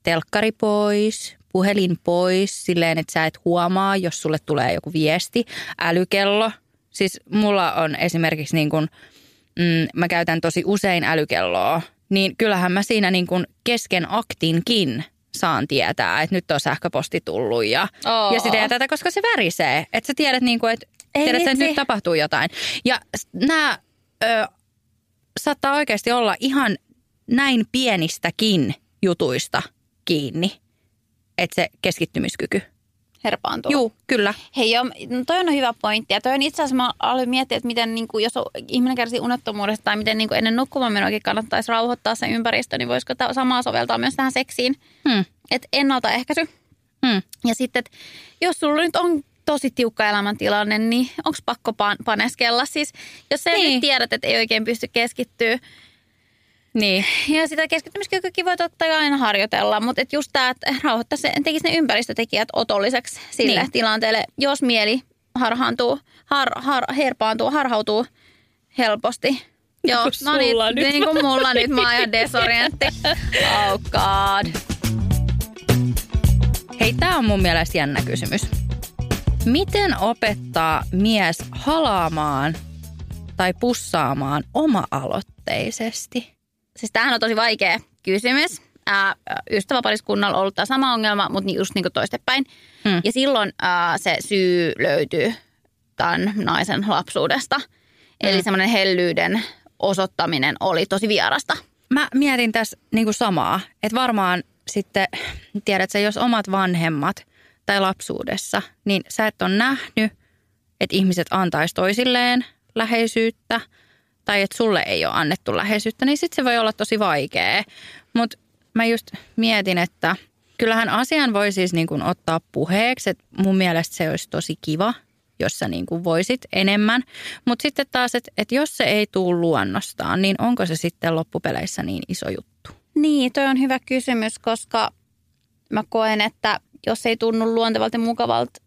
telkkari pois, puhelin pois silleen, että sä et huomaa, jos sulle tulee joku viesti, älykello. Siis mulla on esimerkiksi niin kuin, mm, mä käytän tosi usein älykelloa, niin kyllähän mä siinä niin kuin kesken aktinkin saan tietää, että nyt on sähköposti tullut ja, Oo. ja sitä ja tätä, koska se värisee. Että sä tiedät, niin kuin, että, Ei tiedät että nyt tapahtuu jotain. Ja nämä saattaa oikeasti olla ihan näin pienistäkin jutuista kiinni, että se keskittymiskyky. Herpaantuu. Juu, kyllä. Hei joo, no toi on hyvä pointti. Ja toi on itse asiassa, mä aloin miettiä, että miten niin kuin, jos ihminen kärsii unettomuudesta tai miten niin kuin ennen nukkumaan menoakin kannattaisi rauhoittaa se ympäristö, niin voisiko tämä samaa soveltaa myös tähän seksiin? Hmm. Että ennaltaehkäisy. Hmm. Ja sitten, että jos sulla nyt on tosi tiukka elämäntilanne, niin onko pakko pan- paneskella? Siis, jos sä Niin. nyt tiedät, että ei oikein pysty keskittyä, Niin. ja sitä keskittymiskykykin voi totta kai aina harjoitella, mutta et just tämä, että rauhoittaa se, tekisi ne ympäristötekijät otolliseksi sille Niin. niin. tilanteelle, jos mieli harhaantuu, har, har, herpaantuu, harhautuu helposti. Joo, kuin no niin, nyt. niin kuin mulla nyt, mä oon ihan desorientti. Oh god. Hei, tämä on mun mielestä jännä kysymys. Miten opettaa mies halaamaan tai pussaamaan oma-aloitteisesti? Siis tämähän on tosi vaikea kysymys. Ää, ystäväpariskunnalla on ollut tämä sama ongelma, mutta just niin kuin toistepäin. Mm. Ja silloin ää, se syy löytyy tämän naisen lapsuudesta. Eli Hmm. semmoinen hellyyden osoittaminen oli tosi vierasta. Mä mietin tässä niinku samaa, että varmaan sitten, tiedätkö, jos omat vanhemmat tai lapsuudessa, niin sä et ole nähnyt, että ihmiset antaisi toisilleen läheisyyttä tai että sulle ei ole annettu läheisyyttä, niin sitten se voi olla tosi vaikea. Mutta mä just mietin, että kyllähän asian voi siis niin kuin ottaa puheeksi. Että mun mielestä se olisi tosi kiva, jos sä niin kuin voisit enemmän. Mutta sitten taas, että, että jos se ei tule luonnostaan, niin onko se sitten loppupeleissä niin iso juttu? Niin, toi on hyvä kysymys, koska mä koen, että jos ei tunnu luontevalta ja mukavalta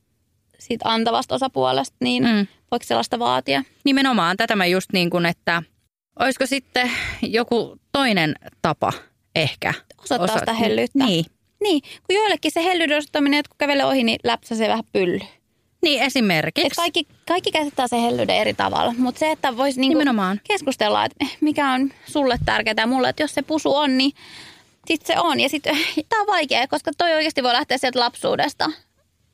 siitä antavasta osapuolesta, niin mm. Voiko sellaista vaatia? Nimenomaan tätä mä just niin kuin, että olisiko sitten joku toinen tapa ehkä Osoittaa sitä hellyyttä. Niin. Niin, kun joillekin se hellyyden osoittaminen, että kun kävelee ohi, niin läpsäsee vähän pylly. Niin esimerkiksi. Et kaikki, kaikki käsittää se hellyyden eri tavalla, mutta se, että voisi niinku Nimenomaan. keskustella, että mikä on sulle tärkeää ja mulle, että jos se pusu on, niin sitten se on. Ja sitten tämä on vaikea, koska toi oikeasti voi lähteä sieltä lapsuudesta.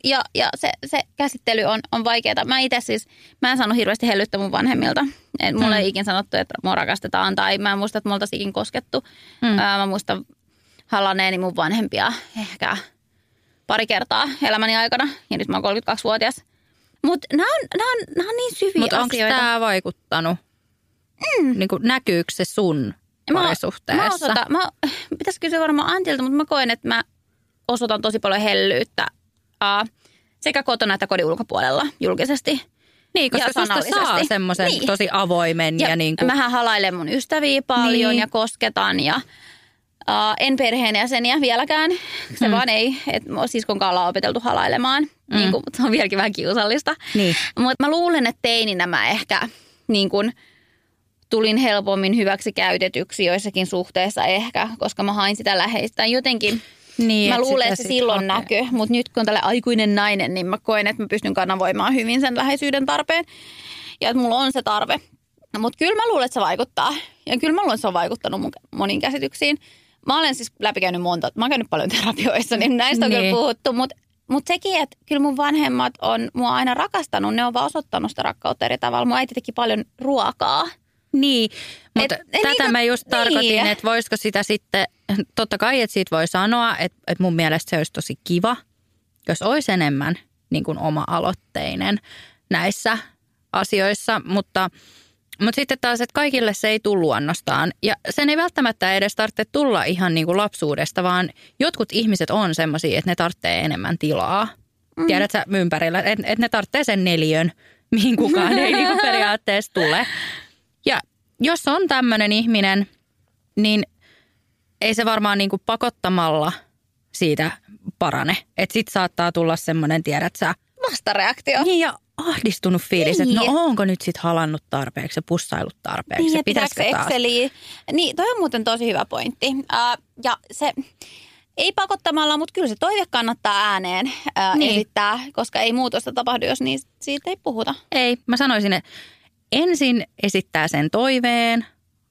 Ja, ja se, se käsittely on, on vaikeaa. Mä itse siis, mä en saanut hirveästi hellyttä mun vanhemmilta. Et mulle mm. ei ikin sanottu, että mua rakastetaan tai mä en muista, että multa ikin koskettu. Mm. Ää, mä muistan halanneeni mun vanhempia ehkä pari kertaa elämäni aikana. Ja nyt mä oon 32-vuotias. Mutta nämä on, nämä, on, nämä on niin syviä Mutta onko asioita. tämä vaikuttanut? Mm. Niin kuin, näkyykö se sun Mä- parisuhteessa? Mä osoitan, mä, pitäisi kysyä varmaan Antilta, mutta mä koen, että mä osoitan tosi paljon hellyyttä uh, sekä kotona että kodin ulkopuolella julkisesti. Niin, koska Ja susta saa semmoisen Niin. tosi avoimen ja, ja niin kuin, mähän halailen mun ystäviä paljon Niin. ja kosketan ja uh, en perheenjäseniä vieläkään. Se Mm. vaan ei, että siskon kanssa ollaan opeteltu halailemaan, mm. niin kuin, mutta se on vieläkin vähän kiusallista. Niin. Mutta mä luulen, että teininä mä ehkä niin kuin, tulin helpommin hyväksi käytetyksi joissakin suhteissa ehkä, koska mä hain sitä läheistä. Jotenkin niin, mä et luulen, että se silloin hakee. näkyy, mutta nyt kun on tällä aikuinen nainen, niin mä koen, että mä pystyn kanavoimaan hyvin sen läheisyyden tarpeen ja että mulla on se tarve. Mutta kyllä mä luulen, että se vaikuttaa. Ja kyllä mä luulen, että se on vaikuttanut mun moniin käsityksiin. Mä olen siis läpikäynyt monta, mä oon käynyt paljon terapioissa, niin näistä on Niin. kyllä puhuttu. Mutta mut sekin, että kyllä mun vanhemmat on mua aina rakastanut, ne on vaan osoittanut sitä rakkautta eri tavalla. Mun äiti teki paljon ruokaa. Niin, mutta Et- et tätä niinku- mä just tarkoitin, niin. että voisiko sitä sitten, totta kai, että siitä voi sanoa, että, että mun mielestä se olisi tosi kiva, jos olisi enemmän niin kuin oma-aloitteinen näissä asioissa, mutta, mutta sitten taas, että kaikille se ei tule luonnostaan. Ja sen ei välttämättä edes tarvitse tulla ihan niin kuin lapsuudesta, vaan jotkut ihmiset on semmoisia, että ne tarvitsee enemmän tilaa. Mm. Tiedät sä ympärillä, että, että ne tarvitsee sen neliön, mihin kukaan ei niin kuin periaatteessa tule. Jos on tämmöinen ihminen, niin ei se varmaan niin kuin pakottamalla siitä parane. Että sit saattaa tulla semmoinen, tiedät sä, Vastareaktio. niin ja ahdistunut fiilis, että no Niin. onko nyt sit halannut tarpeeksi ja pussailut tarpeeksi. Niin, ja että pitääkö se pitäisikö taas? Exceliä. Niin, toi on muuten tosi hyvä pointti. Ää, ja se ei pakottamalla, mutta kyllä se toive kannattaa ääneen ää, Niin. esittää, koska ei muutosta tapahdu, jos niin, siitä ei puhuta. Ei, mä sanoisin, että ensin esittää sen toiveen,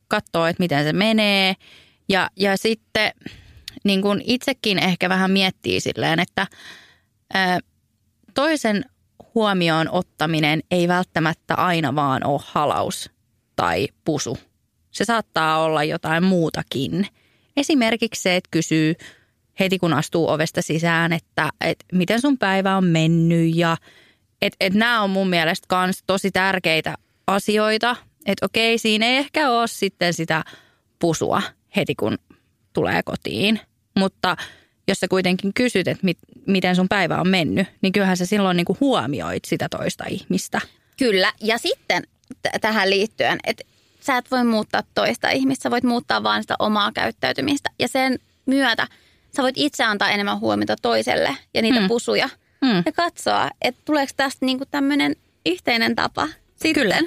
katsoo, että miten se menee ja, ja sitten niin kuin itsekin ehkä vähän miettii silleen, että ää, toisen huomioon ottaminen ei välttämättä aina vaan ole halaus tai pusu. Se saattaa olla jotain muutakin. Esimerkiksi se, että kysyy heti kun astuu ovesta sisään, että, että miten sun päivä on mennyt ja että et nämä on mun mielestä kans tosi tärkeitä asioita. Että okei, siinä ei ehkä ole sitten sitä pusua heti kun tulee kotiin. Mutta jos sä kuitenkin kysyt, että mit, miten sun päivä on mennyt, niin kyllähän sä silloin niinku huomioit sitä toista ihmistä. Kyllä, ja sitten t- tähän liittyen, että sä et voi muuttaa toista ihmistä, sä voit muuttaa vaan sitä omaa käyttäytymistä. Ja sen myötä sä voit itse antaa enemmän huomiota toiselle ja niitä Mm. pusuja. Mm. Ja katsoa, että tuleeko tästä niinku tämmöinen yhteinen tapa sitten. Kyllä.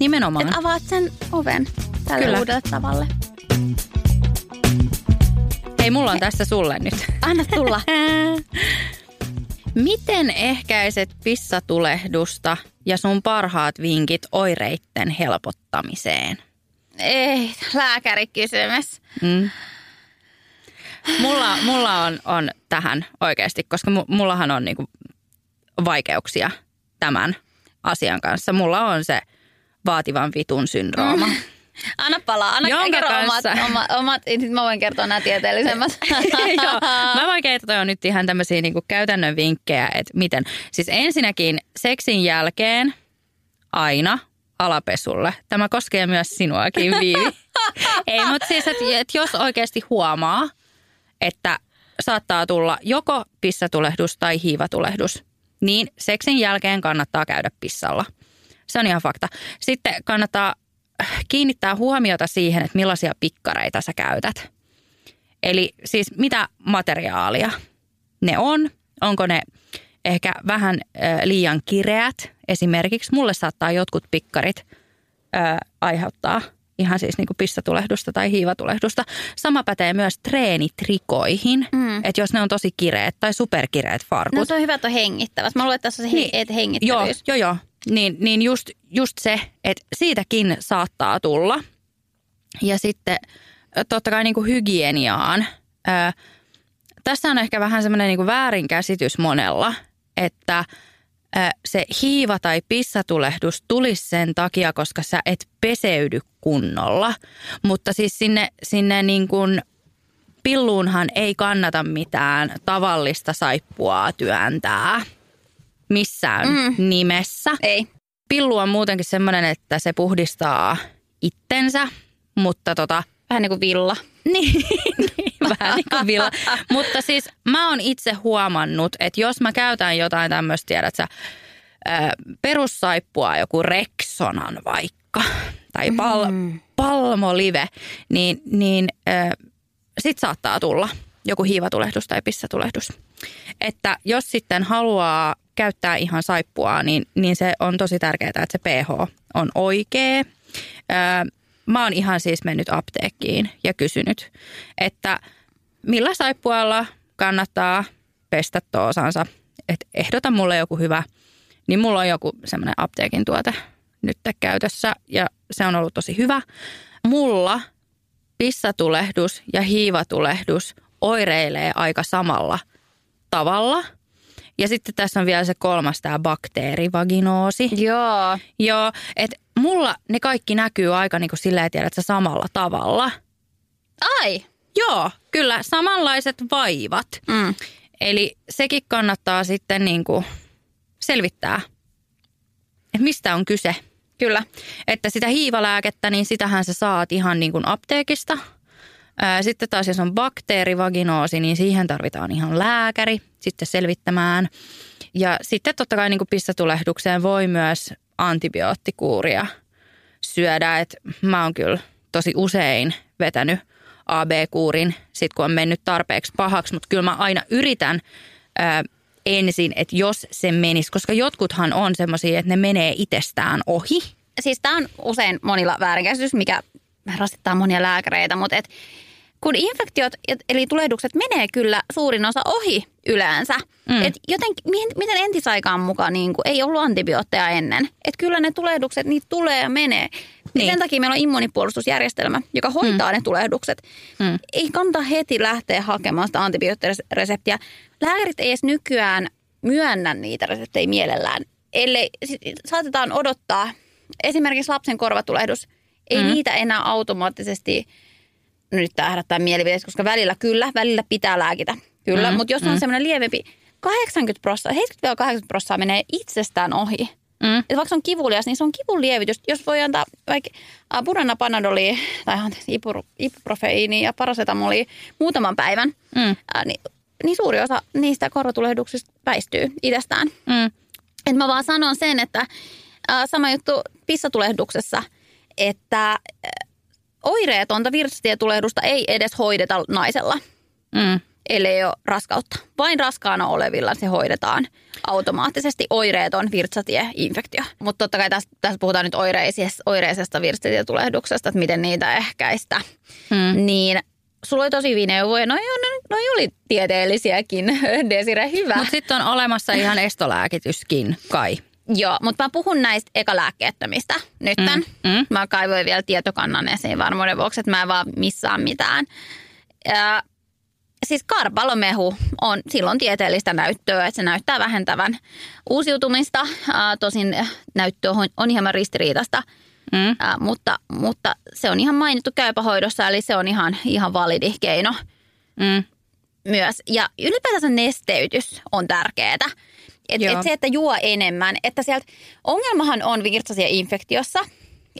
Nimenomaan. Että avaat sen oven tälle Kyllä. uudelle tavalle. Hei, mulla on tässä sulle nyt. Anna tulla. Miten ehkäiset pissatulehdusta ja sun parhaat vinkit oireitten helpottamiseen? Ei, lääkärikysymys. Mm. Mulla, mulla on, on tähän oikeasti, koska mu- mullahan on niinku vaikeuksia tämän asian kanssa. Mulla on se vaativan vitun syndrooma. Mm. Anna palaa, anna Jonka kerro omat, kanssa- omat, omat, sitten mä voin kertoa nämä tieteellisemmät. Joo, mä voin kertoa nyt ihan tämmöisiä niinku käytännön vinkkejä, että miten. Siis ensinnäkin seksin jälkeen aina alapesulle. Tämä koskee myös sinuakin, Viivi. Ei, mutta siis, että et jos oikeasti huomaa, että saattaa tulla joko pissatulehdus tai hiivatulehdus. Niin seksin jälkeen kannattaa käydä pissalla. Se on ihan fakta. Sitten kannattaa kiinnittää huomiota siihen, että millaisia pikkareita sä käytät. Eli siis mitä materiaalia ne on. Onko ne ehkä vähän liian kireät. Esimerkiksi mulle saattaa jotkut pikkarit ö, aiheuttaa ihan siis niin kuin pissatulehdusta tai hiivatulehdusta. Sama pätee myös treenitrikoihin, mm. että jos ne on tosi kireet tai superkireet farkut. No se on hyvä, että on hengittävät. Mä luulen, että tässä on se niin, he, hengittävyys. Joo, joo, joo. Niin, niin just, just se, että siitäkin saattaa tulla. Ja sitten totta kai niin kuin hygieniaan. Ö, tässä on ehkä vähän semmoinen niin väärinkäsitys monella, että se hiiva tai pissatulehdus tulisi sen takia, koska sä et peseydy kunnolla. Mutta siis sinne, sinne niin kuin pilluunhan ei kannata mitään tavallista saippua työntää missään mm. nimessä. Ei. Pillu on muutenkin semmoinen, että se puhdistaa itsensä, mutta tota... Vähän niin kuin villa. Niin, vähän niin kuin villa. Mutta siis mä oon itse huomannut, että jos mä käytän jotain tämmöistä, tiedät sä, perussaippua, joku Rexonan vaikka, tai pal- mm. Palmolive, niin, niin äh, sit saattaa tulla joku hiivatulehdus tai pissatulehdus. Että jos sitten haluaa käyttää ihan saippua, niin, niin se on tosi tärkeää, että se pH on oikea. Öö, mä oon ihan siis mennyt apteekkiin ja kysynyt, että millä saippualla kannattaa pestä toosansa. Että ehdota mulle joku hyvä, niin mulla on joku semmoinen apteekin tuote nyt käytössä ja se on ollut tosi hyvä. Mulla pissatulehdus ja hiivatulehdus oireilee aika samalla tavalla. Ja sitten tässä on vielä se kolmas, tämä bakteerivaginoosi. Joo. Joo, että mulla ne kaikki näkyy aika niin kuin sillä tiedät sä samalla tavalla. Ai. Joo, kyllä samanlaiset vaivat. Mm. Eli sekin kannattaa sitten niin kuin selvittää, että mistä on kyse. Kyllä. Että sitä hiivalääkettä, niin sitähän sä saat ihan niin kuin apteekista. Sitten taas jos on bakteerivaginoosi, niin siihen tarvitaan ihan lääkäri sitten selvittämään. Ja sitten totta kai niin kuin pissatulehdukseen voi myös antibioottikuuria syödä. Et mä oon kyllä tosi usein vetänyt AB-kuurin, sit kun on mennyt tarpeeksi pahaksi, mutta kyllä mä aina yritän ää, ensin, että jos se menisi, koska jotkuthan on semmoisia, että ne menee itsestään ohi. Siis tämä on usein monilla väärinkäsitys, mikä rasittaa monia lääkäreitä, mutta et kun infektiot eli tulehdukset menee kyllä suurin osa ohi yleensä. Mm. Et joten, miten entisaikaan mukaan niin kuin, ei ollut antibiootteja ennen. Et kyllä ne tulehdukset, niitä tulee ja menee. Niin. Sen takia meillä on immunipuolustusjärjestelmä, joka hoitaa mm. ne tulehdukset. Mm. Ei kannata heti lähteä hakemaan sitä antibioottireseptiä. Lääkärit ei edes nykyään myönnä niitä reseptejä mielellään. Ellei saatetaan odottaa, esimerkiksi lapsen korvatulehdus, ei mm. niitä enää automaattisesti, nyt tämä herättää mielipiteet, koska välillä kyllä, välillä pitää lääkitä. Kyllä, mm. mutta jos on mm. semmoinen lievempi, 80 prosenttia, 70-80 prosenttia menee itsestään ohi. Mm. Et vaikka se on kivulias, niin se on kivun lievitys. Jos voi antaa vaikka purana panadoli tai ibuprofeiini ja parasetamolia muutaman päivän, mm. ää, niin, niin suuri osa niistä korvatulehduksista väistyy itsestään. Mm. Et mä vaan sanon sen, että ää, sama juttu pissatulehduksessa, että ää, oireetonta virtsatietulehdusta ei edes hoideta naisella. Mm ellei ole raskautta. Vain raskaana olevilla se hoidetaan automaattisesti oireeton virtsatieinfektio. Mutta totta kai tässä, tässä puhutaan nyt oireisesta, oireisesta virtsatietulehduksesta, että miten niitä ehkäistä. Hmm. Niin sulla oli tosi hyviä neuvoja. No, no, no oli tieteellisiäkin, Desire, hyvä. Mutta sitten on olemassa ihan estolääkityskin kai. Joo, mutta mä puhun näistä ekalääkkeettömistä nyt. Mm, mm. Mä kaivoin vielä tietokannan esiin varmuuden vuoksi, että mä en vaan missään mitään. Ja siis karpalomehu on silloin tieteellistä näyttöä, että se näyttää vähentävän uusiutumista. tosin näyttö on, on hieman ristiriitasta, mm. mutta, mutta se on ihan mainittu käypähoidossa, eli se on ihan, ihan validi keino mm. myös. Ja ylipäätänsä nesteytys on tärkeää. Et, et se, että juo enemmän, että sieltä, ongelmahan on virtsasia infektiossa,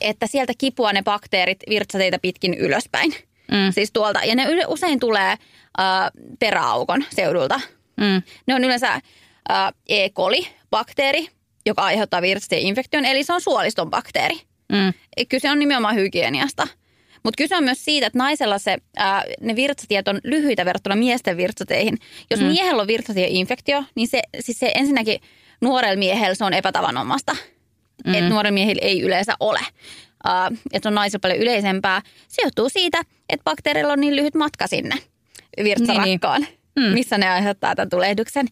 että sieltä kipua ne bakteerit virtsateita pitkin ylöspäin. Mm. Siis tuolta. Ja ne usein tulee äh, peräaukon seudulta. Mm. Ne on yleensä äh, E. coli-bakteeri, joka aiheuttaa virtsatien infektion, eli se on suoliston bakteeri. Mm. Kyse on nimenomaan hygieniasta. Mutta kyse on myös siitä, että naisella se, ää, ne virtsatiet on lyhyitä verrattuna miesten virtsateihin. Jos mm. miehellä on virtsatieinfektio, niin se, siis se ensinnäkin nuorella miehellä se on epätavanomasta. Mm. Että nuorella miehillä ei yleensä ole. Että on naisilla paljon yleisempää. Se johtuu siitä, että bakteereilla on niin lyhyt matka sinne virtsarakkaan, niin, niin. Mm. missä ne aiheuttaa tämän tulehduksen.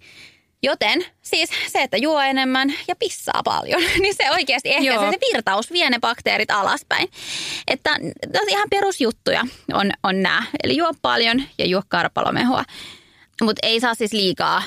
Joten siis se, että juo enemmän ja pissaa paljon, niin se oikeasti ehkä Joo. se, se virtaus vie ne bakteerit alaspäin. Että ihan perusjuttuja on, on nämä. Eli juo paljon ja juo karpalomehua. Mutta ei saa siis liikaa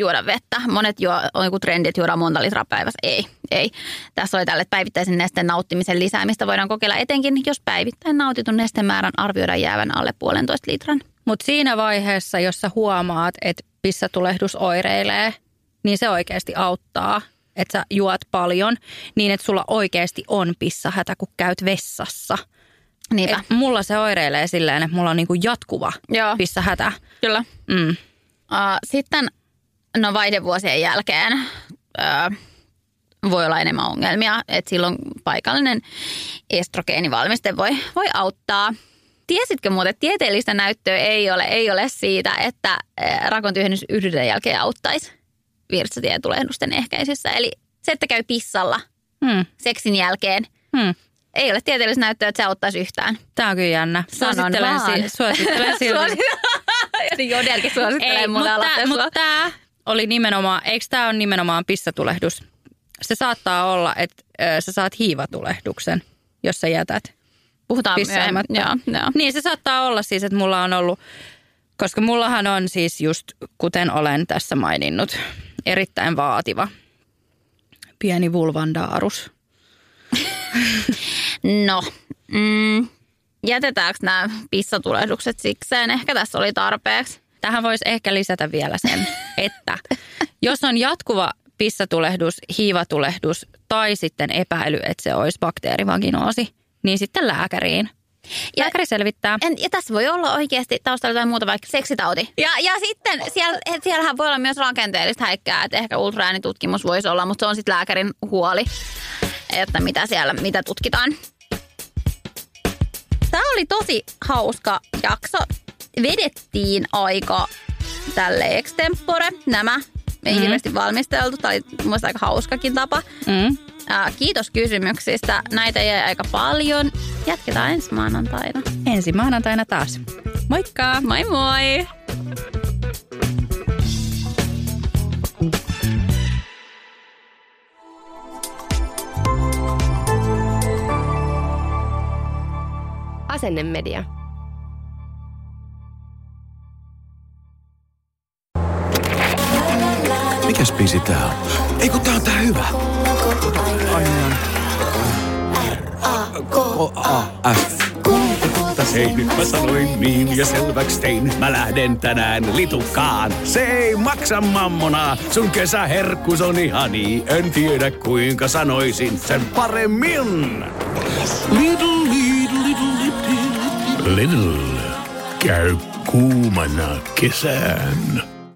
juoda vettä. Monet juo, on joku trendi, että juodaan monta litraa päivässä. Ei, ei. Tässä oli tälle, että päivittäisen nesteen nauttimisen lisäämistä voidaan kokeilla etenkin, jos päivittäin nautitun nestemäärän arvioidaan jäävän alle puolentoista litran. Mutta siinä vaiheessa, jos sä huomaat, että pissatulehdus oireilee, niin se oikeasti auttaa, että sä juot paljon niin, että sulla oikeasti on pissahätä, kun käyt vessassa. Niinpä. Et mulla se oireilee silleen, että mulla on niinku jatkuva Joo. pissahätä. Kyllä. Mm. Uh, sitten no vaihdevuosien jälkeen uh, voi olla enemmän ongelmia, että silloin paikallinen estrogeenivalmiste voi, voi auttaa. Tiesitkö muuten, että tieteellistä näyttöä ei ole, ei ole siitä, että rakon tyhjennys yhden jälkeen auttaisi virtsatietulehdusten ehkäisyssä. Eli se, että käy pissalla Mm. seksin jälkeen, Mm. ei ole tieteellistä näyttöä, että se auttaisi yhtään. Tää on kyllä jännä. Suosittelen, si- suosittelen silti. Jodelkin suosittelee Ei, mulle mutta, mutta tämä oli nimenomaan, eikö tämä ole nimenomaan pissatulehdus? Se saattaa olla, että sä saat hiivatulehduksen, jos sä jätät Puhutaan pissaamatta. Joo, joo. Niin se saattaa olla siis, että mulla on ollut, koska mullahan on siis just, kuten olen tässä maininnut, erittäin vaativa pieni vulvandaarus. No, mm, jätetäänkö nämä pissatulehdukset sikseen? Ehkä tässä oli tarpeeksi. Tähän voisi ehkä lisätä vielä sen, että jos on jatkuva pissatulehdus, hiivatulehdus tai sitten epäily, että se olisi bakteerivaginoosi, niin sitten lääkäriin. Ja- Lääkäri selvittää. En, ja tässä voi olla oikeasti taustalla jotain muuta, vaikka seksitauti. Ja, ja sitten siellä, siellähän voi olla myös rakenteellista häikkää, että ehkä ultraäänitutkimus voisi olla, mutta se on sitten lääkärin huoli, että mitä siellä, mitä tutkitaan. Tämä oli tosi hauska jakso. Vedettiin aika tälle extempore nämä. Ei mm. hirveästi valmisteltu. Tämä oli aika hauskakin tapa. Mm. Ää, kiitos kysymyksistä. Näitä jäi aika paljon. Jatketaan ensi maanantaina. Ensi maanantaina taas. Moikka! Moi moi! Asennemedia. Mikäs biisi tää on? Ei kun tää on tää hyvä. K-A-F. Hei, nyt mä sanoin niin ja selväks tein. Mä lähden tänään litukaan. Se ei maksa mammonaa. Sun kesäherkkus on ihani. En tiedä kuinka sanoisin sen paremmin. Little, little, little, little. Little käy kuumana kesään.